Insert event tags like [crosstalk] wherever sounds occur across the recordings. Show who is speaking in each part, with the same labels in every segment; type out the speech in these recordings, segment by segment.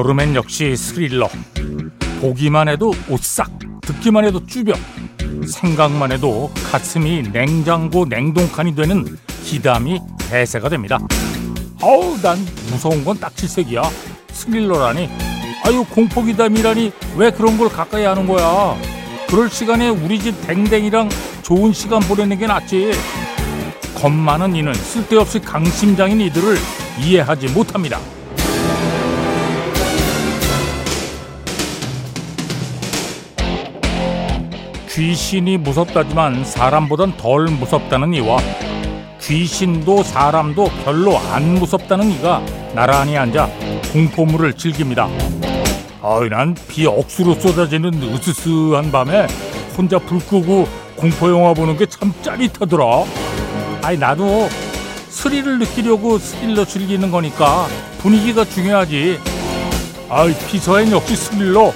Speaker 1: 여름엔 역시 스릴러. 보기만 해도 오싹, 듣기만 해도 쭈벽, 생각만 해도 가슴이 냉장고 냉동칸이 되는 기담이 대세가 됩니다. 아우, 난 무서운 건 딱 질색이야. 스릴러라니. 아유, 공포 기담이라니 왜 그런 걸 가까이 하는 거야? 그럴 시간에 우리 집 댕댕이랑 좋은 시간 보내는 게 낫지. 겁 많은 이는 쓸데없이 강심장인 이들을 이해하지 못합니다. 귀신이 무섭다지만 사람보단 덜 무섭다는 이와 귀신도 사람도 별로 안 무섭다는 이가 나란히 앉아 공포물을 즐깁니다. 아이 난비 억수로 쏟아지는 으스스한 밤에 혼자 불 끄고 공포 영화 보는 게 참 짜릿하더라. 아이 나도 스릴을 느끼려고 스릴러 즐기는 거니까 분위기가 중요하지. 아이 피서엔 역시 스릴러.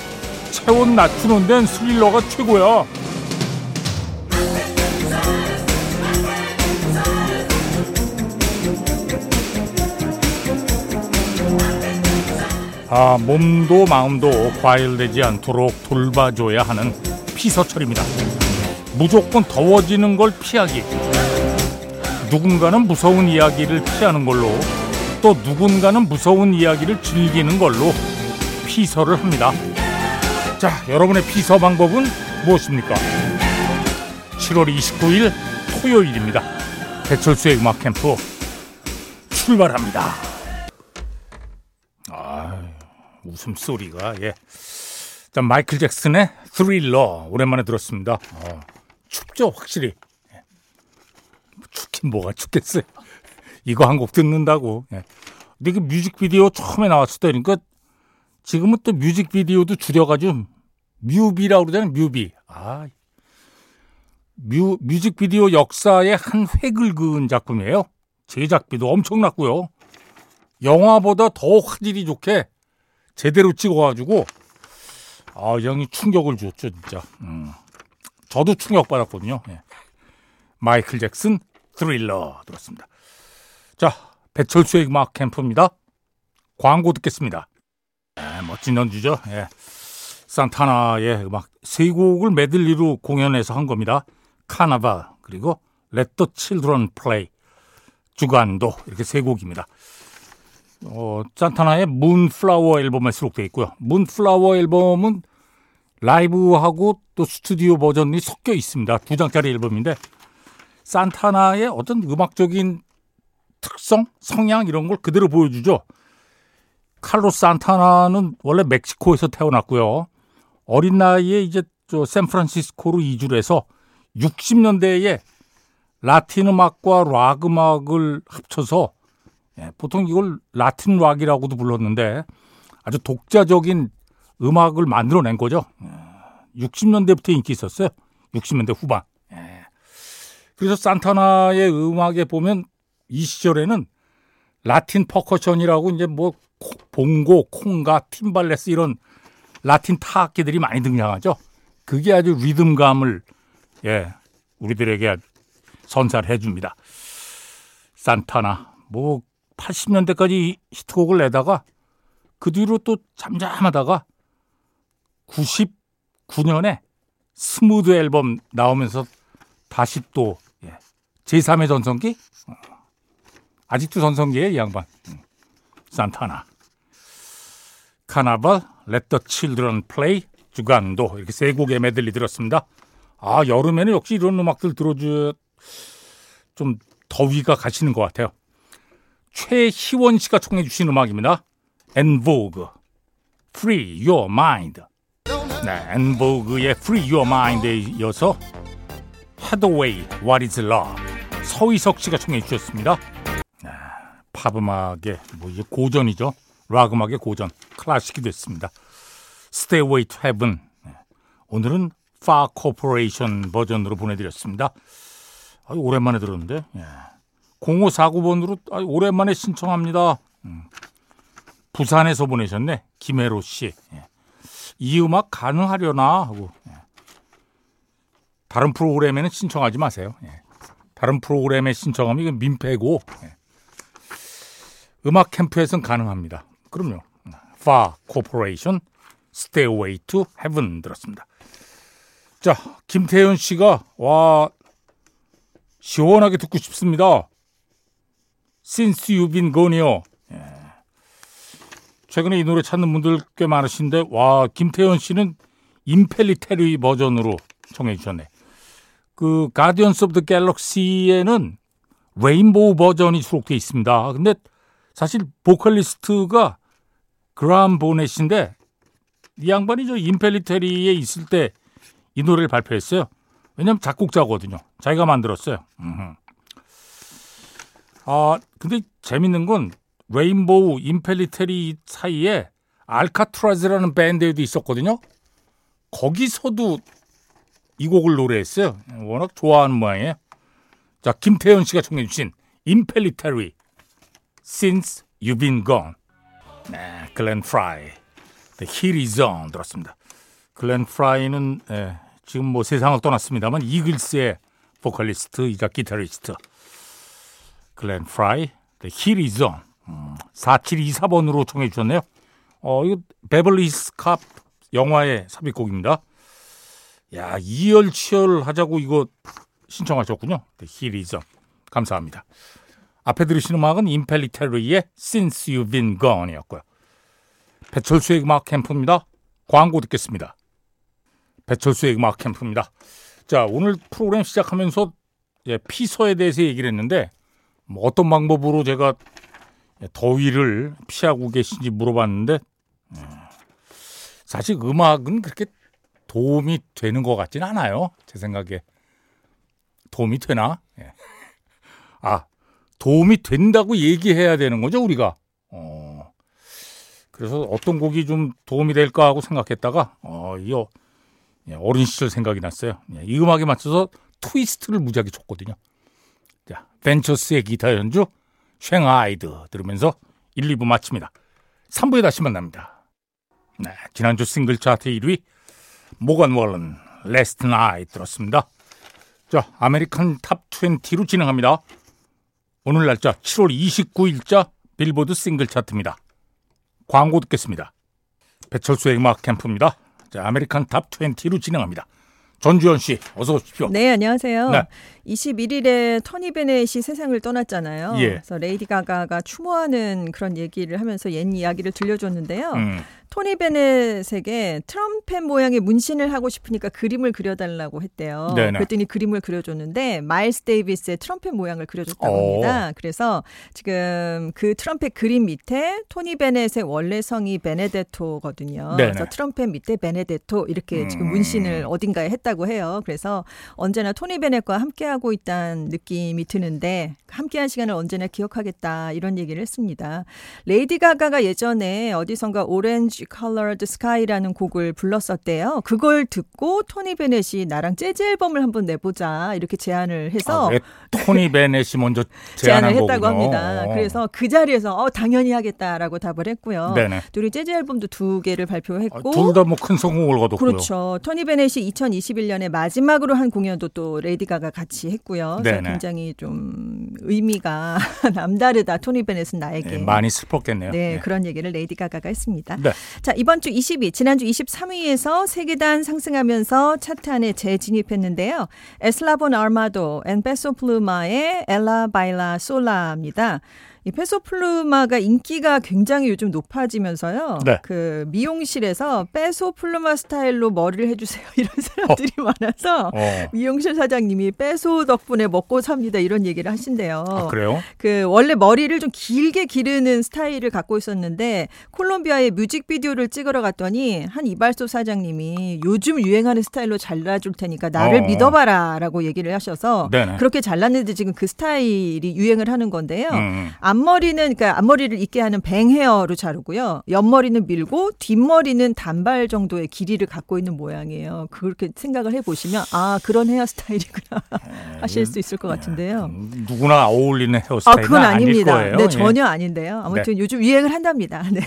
Speaker 1: 체온 낮추는 데는 스릴러가 최고야. 아, 몸도 마음도 과열되지 않도록 돌봐줘야 하는 피서철입니다. 무조건 더워지는 걸 피하기. 누군가는 무서운 이야기를 피하는 걸로 또 누군가는 무서운 이야기를 즐기는 걸로 피서를 합니다. 자, 여러분의 피서 방법은 무엇입니까? 7월 29일 토요일입니다. 배철수의 음악 캠프 출발합니다. 아, 웃음소리가 예. 자, 마이클 잭슨의 스릴러 오랜만에 들었습니다. 어, 춥죠, 확실히. 예. 춥긴 뭐가 춥겠어요. [laughs] 이거 한 곡 듣는다고. 예. 근데 그 뮤직비디오 처음에 나왔을 때 그러니까 지금은 또 뮤직비디오도 줄여가지고 뮤비라고 그러잖아요. 뮤비. 아, 뮤, 뮤직비디오 역사의 한 획을 그은 작품이에요. 제작비도 엄청났고요. 영화보다 더 화질이 좋게 제대로 찍어가지고 아, 형이 충격을 줬죠, 진짜. 음. 저도 충격받았거든요. 예. 마이클 잭슨 스릴러 들었습니다. 자, 배철수의 음악 캠프입니다. 광고 듣겠습니다. 예, 멋진 연주죠. 예. 산타나의 음악 세 곡을 메들리로 공연해서 한 겁니다. 카나발 그리고 the Children Play 주간도 이렇게 세 곡입니다. 어, 산타나의 문플라워 앨범에 수록되어 있고요. 문플라워 앨범은 라이브하고 또 스튜디오 버전이 섞여 있습니다. 두 장짜리 앨범인데 산타나의 어떤 음악적인 특성, 성향 이런 걸 그대로 보여주죠. 칼로스 산타나는 원래 멕시코에서 태어났고요. 어린 나이에 이제 저 샌프란시스코로 이주를 해서 60년대에 라틴 음악과 락 음악을 합쳐서 예, 보통 이걸 라틴 락이라고도 불렀는데 아주 독자적인 음악을 만들어낸 거죠. 60년대부터 인기 있었어요. 60년대 후반. 예. 그래서 산타나의 음악에 보면 이 시절에는 라틴 퍼커션이라고 이제 뭐 봉고, 콩가, timbales 이런 라틴 타악기들이 많이 등장하죠. 그게 아주 리듬감을 예, 우리들에게 선사를 해줍니다. 산타나 뭐 80년대까지 히트곡을 내다가 그 뒤로 또 잠잠하다가 99년에 Smooth 앨범 나오면서 다시 또 예, 제3의 전성기 어, 아직도 전성기에 이 양반 음, 산타나 카나발 Let the Children Play 주간도 이렇게 세 곡의 메들리 들었습니다. 아 여름에는 역시 이런 음악들 들어줘야 좀 더위가 가시는 것 같아요. 최희원 씨가 청해 주신 음악입니다. 엔보그 Free Your Mind 네, 엔보그의 Free Your Mind에 이어서 하드웨이 What is Love 서희석 씨가 청해 주셨습니다. 네, 팝 음악의 뭐 이제 고전이죠. 락 음악의 고전 클래식이 됐습니다. Stairway to Heaven 네, 오늘은 Far Corporation 버전으로 보내드렸습니다. 아유, 오랜만에 들었는데 예. 0549번으로 아유, 오랜만에 신청합니다. 음. 부산에서 보내셨네 김혜로 씨. 예. 이 음악 가능하려나 하고 예. 다른 프로그램에는 신청하지 마세요. 예. 다른 프로그램에 신청하면 이건 민폐고 예. 음악 캠프에선 가능합니다. 그럼요. Far Corporation, Stairway to Heaven 들었습니다. 자, 김태현 씨가 와 시원하게 듣고 싶습니다. Since You've Been Gone이요. 예. 최근에 이 노래 찾는 분들 꽤 많으신데 와 김태현 씨는 임펠리테리 버전으로 청해 주셨네. 그 Guardians of the Galaxy에는 레인보우 버전이 수록되어 있습니다. 근데 사실 보컬리스트가 그라함 보넷인데 이 양반이 저 임펠리테리에 있을 때 이 노래를 발표했어요. 왜냐면 작곡자거든요. 자기가 만들었어요. 음흠. 아, 근데 재밌는 건 레인보우, 임펠리테리 사이에 알카트라즈라는 밴드에도 있었거든요. 거기서도 이 곡을 노래했어요. 워낙 좋아하는 모양이에요. 자, 김태현 씨가 청해 주신 임펠리테리 Since You've Been Gone. 네, 글렌 프라이. The Heat is On 들었습니다. 글렌 프라이는 예, 지금 뭐 세상을 떠났습니다만 이글스의 보컬리스트이자 기타리스트 글렌 프라이 On 음, 4724번으로 청해 주셨네요. 어, 이거 베벌리 스캅 영화의 삽입곡입니다. 야, 이열치열 하자고 이거 신청하셨군요. On. 감사합니다. 앞에 들으신 음악은 임펠리테리의 Since You've Been Gone이었고요. 배철수의 음악 캠프입니다. 광고 듣겠습니다. 배철수의 음악 캠프입니다. 자, 오늘 프로그램 시작하면서 예, 피서에 대해서 얘기를 했는데 뭐 어떤 방법으로 제가 더위를 피하고 계신지 물어봤는데 예, 사실 음악은 그렇게 도움이 되는 것 같지는 않아요. 제 생각에 도움이 되나? 예. 아 도움이 된다고 얘기해야 되는 거죠 우리가. 어, 그래서 어떤 곡이 좀 도움이 될까 하고 생각했다가 어, 이 어, 예, 어린 시절 생각이 났어요. 예, 이 음악에 맞춰서 트위스트를 무지하게 쳤거든요. 자, 벤처스의 기타 연주 Shanghaied 들으면서 1, 2부 마칩니다. 3부에 다시 만납니다. 네, 지난주 싱글 차트 1위 모건 월런 Last Night 들었습니다. 자, American Top 20로 진행합니다. 오늘 날짜 7월 29일자 빌보드 싱글 차트입니다. 광고 듣겠습니다. 배철수의 음악 캠프입니다. 자, American Top 20로 진행합니다. 전주현 씨, 어서 오십시오.
Speaker 2: 네, 안녕하세요.
Speaker 1: 네.
Speaker 2: 21일에 토니 베넷이 세상을 떠났잖아요.
Speaker 1: 예.
Speaker 2: 그래서 레이디 가가가 추모하는 그런 얘기를 하면서 옛 이야기를 들려줬는데요.
Speaker 1: 음,
Speaker 2: 토니 베넷에게 트럼펫 모양의 문신을 하고 싶으니까 그림을 그려달라고 했대요.
Speaker 1: 네네.
Speaker 2: 그랬더니 그림을 그려줬는데 마일스 데이비스의 트럼펫 모양을 그려줬다고
Speaker 1: 오.
Speaker 2: 합니다. 그래서 지금 그 트럼펫 그림 밑에 토니 베넷의 원래 성이 베네데토거든요.
Speaker 1: 네네.
Speaker 2: 그래서 트럼펫 밑에 베네데토 이렇게 지금
Speaker 1: 음.
Speaker 2: 문신을 어딘가에 했다고 해요. 그래서 언제나 토니 베넷과 함께하고 있다는 느낌이 드는데 함께한 시간을 언제나 기억하겠다 이런 얘기를 했습니다. 레이디 가가가 예전에 어디선가 Orange Colored Sky라는 곡을 불렀었대요. 그걸 듣고 토니 베넷이 나랑 재즈 앨범을 한번 내보자 이렇게 제안을 해서
Speaker 1: 아, 왜 토니 [laughs] 베넷이 먼저
Speaker 2: 제안을 했다고
Speaker 1: 거군요.
Speaker 2: 합니다. 그래서 그 자리에서 어, 당연히 하겠다라고 답을 했고요.
Speaker 1: 네네.
Speaker 2: 둘이 재즈 앨범도 두 개를 발표했고
Speaker 1: 둘다 뭐 큰 성공을 거뒀고요.
Speaker 2: 그렇죠. 토니 베넷이 2021년에 마지막으로 한 공연도 또 레이디 가가 같이 했고요. 굉장히 좀 의미가 [laughs] 남다르다. 토니 베넷은 나에게.
Speaker 1: 네, 많이 슬펐겠네요.
Speaker 2: 네,
Speaker 1: 네.
Speaker 2: 그런 얘기를 레이디 가가가 했습니다.
Speaker 1: 네.
Speaker 2: 자, 이번 주 20위, 지난주 23위에서 세 계단 상승하면서 차트 안에 재진입했는데요. 에슬라본 아르마도 and 페소플루마의 Ella Baila Sola입니다. 이 페소플루마가 인기가 굉장히 요즘 높아지면서요.
Speaker 1: 네.
Speaker 2: 그 미용실에서 페소플루마 스타일로 머리를 해주세요 [laughs] 이런 사람들이 많아서
Speaker 1: 어.
Speaker 2: 미용실 사장님이 페소 덕분에 먹고 삽니다 이런 얘기를 하신대요.
Speaker 1: 아, 그래요?
Speaker 2: 그 원래 머리를 좀 길게 기르는 스타일을 갖고 있었는데 콜롬비아에 뮤직비디오를 찍으러 갔더니 한 이발소 사장님이 요즘 유행하는 스타일로 잘라줄 테니까 나를
Speaker 1: 어.
Speaker 2: 믿어봐라라고 얘기를 하셔서
Speaker 1: 네네.
Speaker 2: 그렇게 잘랐는데 지금 그 스타일이 유행을 하는 건데요.
Speaker 1: 음.
Speaker 2: 앞머리는 그러니까 앞머리를 있게 하는 bang hair로 자르고요. 옆머리는 밀고 뒷머리는 단발 정도의 길이를 갖고 있는 모양이에요. 그렇게 생각을 해 보시면 아 그런 헤어스타일이구나 하실 수 있을 것 같은데요.
Speaker 1: 음, 누구나 어울리는
Speaker 2: 아
Speaker 1: 헤어스타일은
Speaker 2: 그건
Speaker 1: 아닐
Speaker 2: 아닙니다.
Speaker 1: 거예요.
Speaker 2: 네
Speaker 1: 예.
Speaker 2: 전혀 아닌데요. 아무튼 요즘 유행을 한답니다. 네.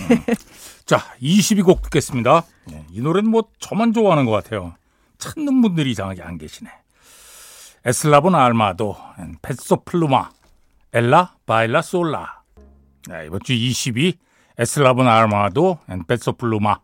Speaker 1: 자, 22곡 듣겠습니다. 예, 이 노래는 뭐 저만 좋아하는 것 같아요. 찾는 분들이 이상하게 안 계시네. 에슬라본 알마도, 페소플루마, 엘라 바일라 솔라. 네, 이번 주 20위, 에슬라본 아르마도 and 페소 플루마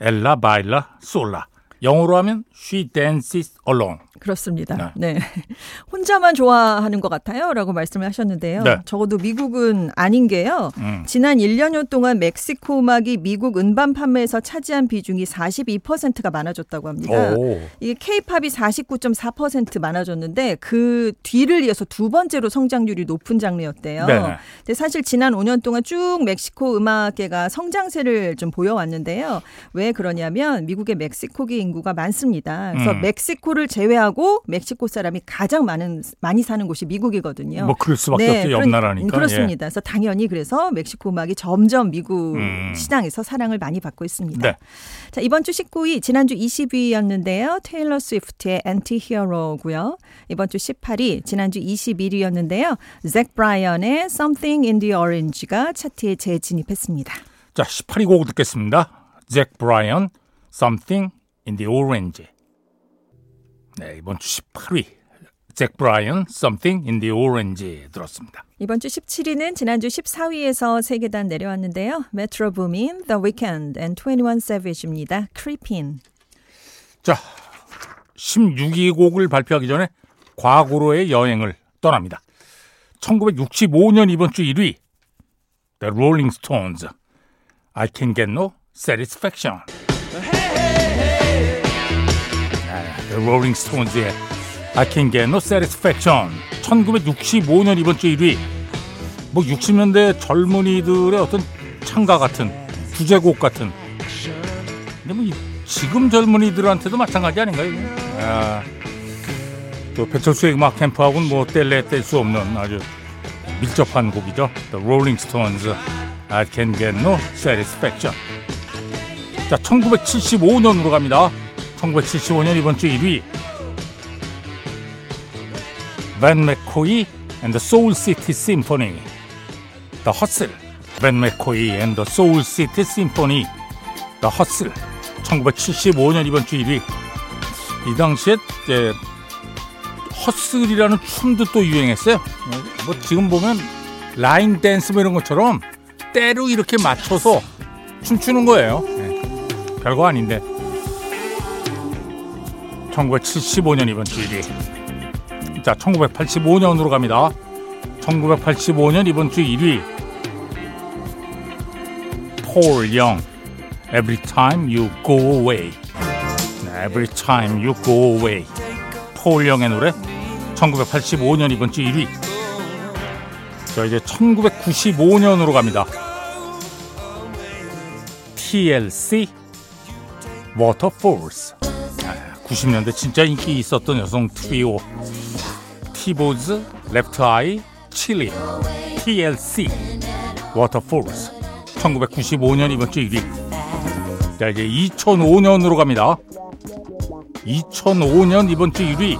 Speaker 1: Ella Baila Sola 영어로 하면 She dances alone.
Speaker 2: 그렇습니다. 네. [laughs] 혼자만 좋아하는 것 같아요. 라고 말씀을 하셨는데요.
Speaker 1: 네.
Speaker 2: 적어도 미국은 아닌 게요.
Speaker 1: 음.
Speaker 2: 지난 1년여 동안 멕시코 음악이 미국 음반 판매에서 차지한 비중이 42%가 많아졌다고 합니다.
Speaker 1: 오.
Speaker 2: 이게 케이팝이 49.4% 많아졌는데 그 뒤를 이어서 두 번째로 성장률이 높은 장르였대요.
Speaker 1: 네네.
Speaker 2: 근데 사실 지난 5년 동안 쭉 멕시코 음악계가 성장세를 좀 보여왔는데요. 왜 그러냐면 미국의 멕시코계 인구가 많습니다. 그래서
Speaker 1: 음.
Speaker 2: 멕시코를 제외하고 멕시코 사람이 가장 많은 많이 사는 곳이 미국이거든요.
Speaker 1: 뭐 그럴 수밖에 없죠. 옆 나라니까. 예.
Speaker 2: 그렇습니다. 그래서 당연히 그래서 멕시코 음악이 점점 미국
Speaker 1: 음.
Speaker 2: 시장에서 사랑을 많이 받고 있습니다.
Speaker 1: 네.
Speaker 2: 자, 이번 주 19위, 지난주 20위였는데요. 테일러 스위프트의 엔티 히어로고요. 이번 주 18위, 지난주 21위였는데요. 잭 브라이언의 Something in the Orange가 차트에 재진입했습니다.
Speaker 1: 자, 18위 곡 듣겠습니다. 잭 브라이언 Something in the Orange. 네, 이번 주 18위. 잭 브라이언 Something in the Orange 들었습니다.
Speaker 2: 이번 주 17위는 지난주 14위에서 3계단 내려왔는데요. 메트로 부민, The Weeknd and 21 Savage입니다. Creepin.
Speaker 1: 자, 16위 곡을 발표하기 전에 과거로의 여행을 떠납니다. 1965년 이번 주 1위 The Rolling Stones I Can Get No Satisfaction 네, The Rolling Stones의 I Can Get No Satisfaction 1965년 이번 주 1위 뭐 60년대 젊은이들의 어떤 창가 같은 주제곡 같은 근데 뭐 이- 지금 젊은이들한테도 마찬가지 아닌가요? 아, 또 배철수의 음악 캠프하고는 뭐 뗄래 뗄 수 없는 아주 밀접한 곡이죠. The Rolling Stones, I Can Get No Satisfaction. 자, 1975년으로 갑니다. 1975년 이번 주 1위. 밴 맥코이 and the Soul City Symphony. The Hustle. 밴 맥코이 and the Soul City Symphony. The Hustle. 1975년 이번 주 1위. 이 당시에 이제 허슬이라는 춤도 또 유행했어요. 뭐 지금 보면 라인 댄스 뭐 이런 것처럼 때로 이렇게 맞춰서 춤추는 거예요. 네. 별거 아닌데. 1975년 이번 주 1위. 자, 1985년으로 갑니다. 1985년 이번 주 1위. 폴 영. Every time you go away. 네, Every time you go away. 폴 영의 노래 1985년 이번 주 1위. 자 이제 1995년으로 갑니다. TLC Waterfalls. 아, 90년대 진짜 인기 있었던 여성 트리오 티보즈, 레프트 아이, 칠리, TLC Waterfalls. 1995년 이번 주 1위. 자 이제 2005년으로 갑니다. 2005년 이번 주 1위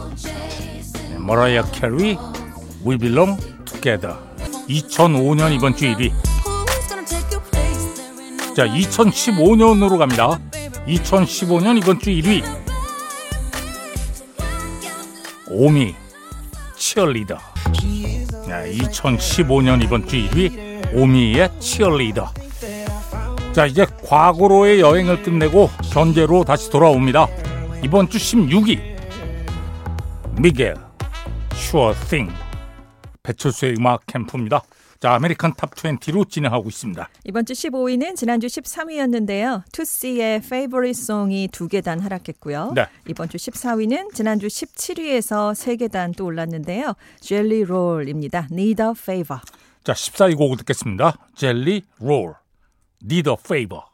Speaker 1: 머라이어 캐리 We Belong Together 2005년 이번 주 1위 자 2015년으로 갑니다 2015년 이번 주 1위 오미 Cheerleader. 자, 2015년 이번 주 1위 오미의 Cheerleader. 자 이제 과거로의 여행을 끝내고 현재로 다시 돌아옵니다. 이번 주 16위 미겔 Thing 배철수의 음악 캠프입니다. 자 American Top 20로 진행하고 있습니다.
Speaker 2: 이번 주 15위는 지난주 13위였는데요. 투씨의 Favorite Song이 두 계단 하락했고요.
Speaker 1: 네.
Speaker 2: 이번 주 14위는 지난주 17위에서 세 계단 또 올랐는데요. Jelly Roll입니다. Need a Favor.
Speaker 1: 자 14위 곡을 듣겠습니다. 젤리 롤 Need a Favor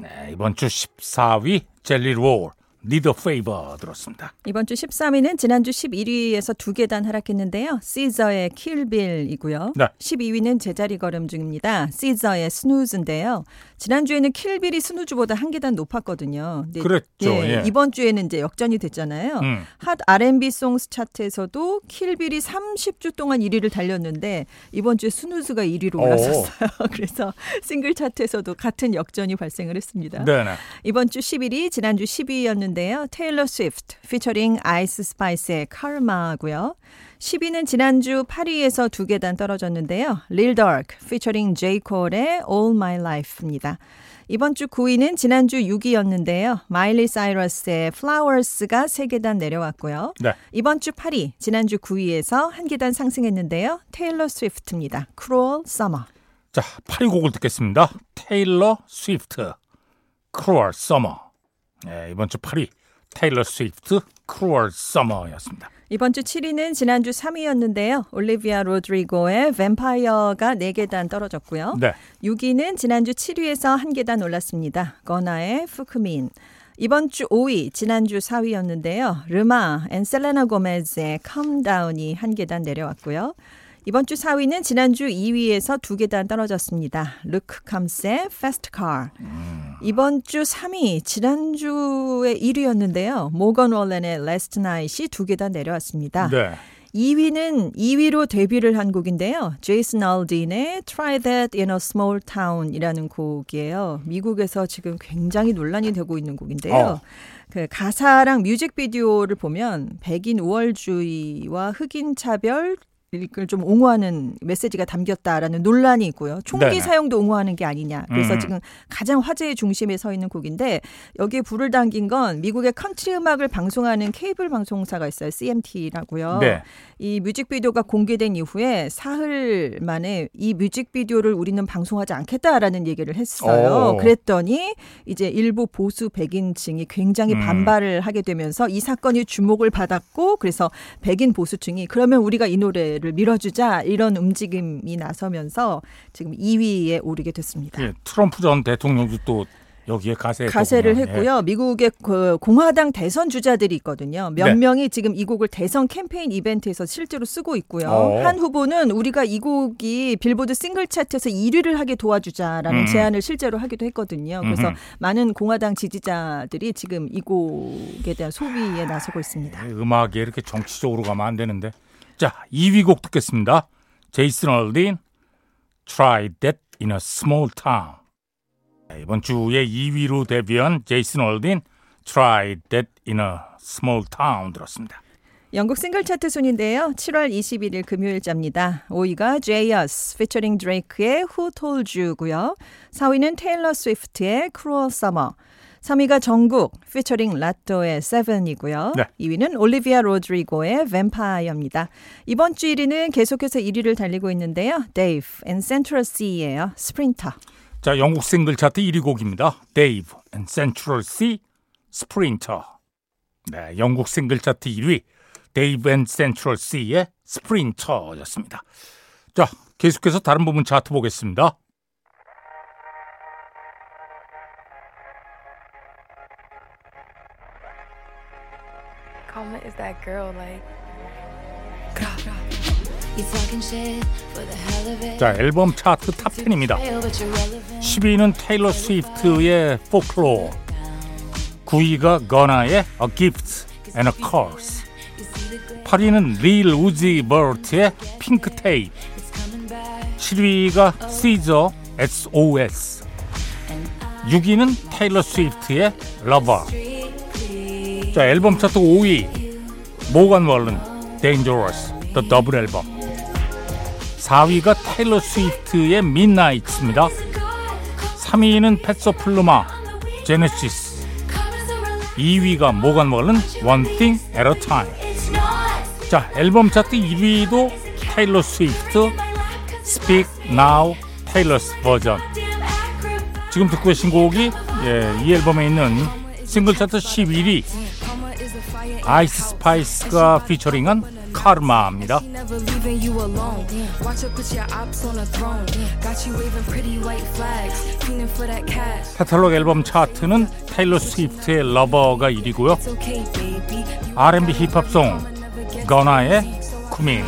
Speaker 1: 네, 이번 주 14위 젤리 롤 A Favor 들었습니다.
Speaker 2: 이번 주 13위는 지난주 11위에서 두 계단 하락했는데요. 시저의 킬빌이고요.
Speaker 1: 네.
Speaker 2: 12위는 제자리 걸음 중입니다. 시저의 스누즈인데요. 지난주에는 킬빌이 스누즈보다 한 계단 높았거든요. 근데
Speaker 1: 그랬죠, 예.
Speaker 2: 이번 주에는 이제 역전이 됐잖아요.
Speaker 1: 음.
Speaker 2: 핫 R&B 송스 차트에서도 킬빌이 30주 동안 1위를 달렸는데 이번 주에 Snooze가 1위로
Speaker 1: 오.
Speaker 2: 올랐었어요. [laughs] 그래서 싱글 차트에서도 같은 역전이 발생을 했습니다.
Speaker 1: 네네.
Speaker 2: 이번 주 11위 지난주 10위였는데 요. 9위였는데요. 테일러 스위프트 피처링 아이스 스파이스의 Karma고요. 10위는 지난주 8위에서 두 계단 떨어졌는데요. 릴 더크 피처링 제이 콜의 All My Life입니다. 이번 주 9위는 지난주 6위였는데요. 마일리 사이러스의 Flowers가 3계단 내려왔고요.
Speaker 1: 네.
Speaker 2: 이번 주 8위, 지난주 9위에서 한 계단 상승했는데요. 테일러 스위프트입니다. Cruel Summer.
Speaker 1: 자, 8위 곡을 듣겠습니다. 테일러 스위프트, Cruel Summer. 네, 이번 주 8위, 테일러 스위프트, Cruel Summer였습니다.
Speaker 2: 이번 주 7위는 지난주 3위였는데요. 올리비아 로드리고의 Vampire가 4계단 떨어졌고요.
Speaker 1: 네.
Speaker 2: 6위는 지난주 7위에서 한 계단 올랐습니다. 거나의 fukumean. 이번 주 5위, 지난주 4위였는데요. 르마 앤 셀레나 고메즈의 Calm Down이 한 계단 내려왔고요. 이번 주 4위는 지난주 2위에서 두 계단 떨어졌습니다. 루크 캄스의 Fast Car. 이번 주 3위, 지난주에 1위였는데요. 모건 월렌의 Last Night이 두 계단 내려왔습니다.
Speaker 1: 네.
Speaker 2: 2위는 2위로 데뷔를 한 곡인데요. 제이슨 알딘의 Try That in a Small Town이라는 곡이에요. 미국에서 지금 굉장히 논란이 되고 있는 곡인데요.
Speaker 1: 어.
Speaker 2: 그 가사랑 뮤직비디오를 보면 백인 우월주의와 흑인 차별 좀 옹호하는 메시지가 담겼다라는 논란이 있고요. 총기
Speaker 1: 네네.
Speaker 2: 사용도 옹호하는 게 아니냐. 그래서
Speaker 1: 음.
Speaker 2: 지금 가장 화제의 중심에 서 있는 곡인데 여기에 불을 당긴 건 미국의 컨트리 음악을 방송하는 케이블 방송사가 있어요. CMT라고요.
Speaker 1: 네.
Speaker 2: 이 뮤직비디오가 공개된 이후에 사흘 만에 이 뮤직비디오를 우리는 방송하지 않겠다라는 얘기를 했어요.
Speaker 1: 오.
Speaker 2: 그랬더니 이제 일부 보수 백인층이 굉장히
Speaker 1: 음.
Speaker 2: 반발을 하게 되면서 이 사건이 주목을 받았고 그래서 백인 보수층이 그러면 우리가 이 노래를 밀어주자 이런 움직임이 나서면서 지금 2위에 오르게 됐습니다.
Speaker 1: 예, 트럼프 전 대통령도 또 여기에 가세
Speaker 2: 가세를 했고요. 미국의 그 공화당 대선 주자들이 있거든요. 몇
Speaker 1: 네.
Speaker 2: 명이 지금 이 곡을 대선 캠페인 이벤트에서 실제로 쓰고 있고요.
Speaker 1: 어.
Speaker 2: 한 후보는 우리가 이 곡이 빌보드 싱글 차트에서 1위를 하게 도와주자라는
Speaker 1: 음.
Speaker 2: 제안을 실제로 하기도 했거든요. 그래서
Speaker 1: 음흠.
Speaker 2: 많은 공화당 지지자들이 지금 이 곡에 대한 소비에 나서고 있습니다.
Speaker 1: 예, 음악에 이렇게 정치적으로 가면 안 되는데. 자, 2위 곡 듣겠습니다. 제이슨 얼딘, Try That in a Small Town. 네, 이번 주에 2위로 데뷔한 제이슨 얼딘, Try That in a Small Town 들었습니다.
Speaker 2: 영국 싱글 차트 순인데요. 7월 21일 금요일자입니다. 5위가 J.U.S. featuring Drake의 Who Told You고요. 4위는 테일러 스위프트의 Cruel Summer. 3위가 정국 featuring 라또의 Seven이고요.
Speaker 1: 네.
Speaker 2: 2위는 올리비아 로드리고의 Vampire입니다. 이번 주 1위는 계속해서 1위를 달리고 있는데요. Dave and Central C예요. Sprinter.
Speaker 1: 자, 영국 싱글 차트 1위 곡입니다. Dave and Central C, Sprinter. 네, 영국 싱글 차트 1위 Dave and Central C의 Sprinter였습니다. 자, 계속해서 다른 부분 차트 보겠습니다.
Speaker 3: Karma is that girl, like.
Speaker 4: You talking shit for the hell of it.
Speaker 1: 자, 앨범 차트 탑 10입니다.
Speaker 4: Fail, but you're relevant.
Speaker 1: 10위는 테일러 스위프트의 Folklore, 9위가 거나의 A Gift and a Curse, 8위는 릴 우지 버트의 핑크 테이프, 7위가 시저 SOS, 6위는 테일러 스위프트의 Lover. 자, 앨범 차트 5위. 모건 월런 Dangerous The Double Album. 4위가 테일러 스위프트의 Midnight입니다. 3위는 페소 플루마 Genesis 2위가 모건 월런 One Thing at a Time. 자 앨범 차트 1위도 테일러 스위프트 Speak Now Taylor's Version 지금 듣고 계신 곡이 예, 이 앨범에 있는 싱글 차트 11위 아이스 스파이스가 피처링한 카르마입니다. 카탈로그 앨범 차트는 테일러 스위프트의 러버가 1위고요
Speaker 3: It's okay, baby. You
Speaker 1: R&B 힙합송 거나의 쿠민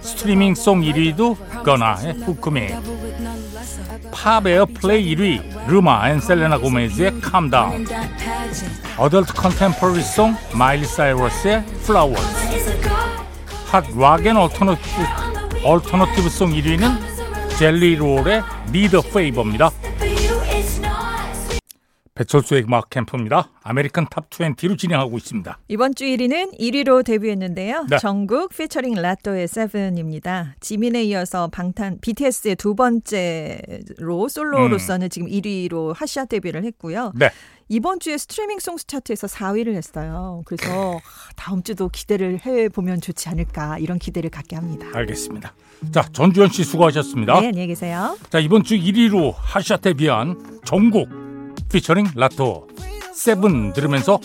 Speaker 1: 스트리밍 송 1위도 거나의
Speaker 3: lesser.
Speaker 1: Pop Airplay 1위 르마 앤 셀레나 고메즈의 Calm Down. Adult Contemporary Song 마일리 사이러스의 Flowers Hot Rock & Alternative, Alternative Song 1위는 젤리 롤의 Need a Favor입니다 배철수의 음악 캠프입니다. American Top 20로 진행하고 있습니다.
Speaker 2: 이번 주 1위는 1위로 데뷔했는데요.
Speaker 1: 네.
Speaker 2: 정국 피처링 라또의 Seven입니다. 지민에 이어서 방탄 BTS의 두 번째로 솔로로서는 지금 1위로 핫샷 데뷔를 했고요.
Speaker 1: 네.
Speaker 2: 이번 주에 Streaming Songs 차트에서 4위를 했어요. 그래서 다음 주도 기대를 해 보면 좋지 않을까 이런 기대를 갖게 합니다.
Speaker 1: 알겠습니다. 자, 전주현 씨 수고하셨습니다.
Speaker 2: 네, 안녕히 계세요.
Speaker 1: 자, 이번 주 1위로 핫샷 데뷔한 정국 피처링 라토 Seven 들으면서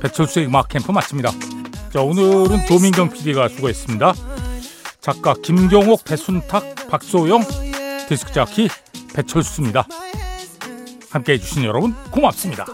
Speaker 1: 배철수의 음악 캠프 마칩니다. 자, 오늘은 조민경 PD가 수고했습니다. 작가 김경옥, 배순탁, 박소영, 디스크 자키 배철수입니다. 함께 해 주신 여러분 고맙습니다.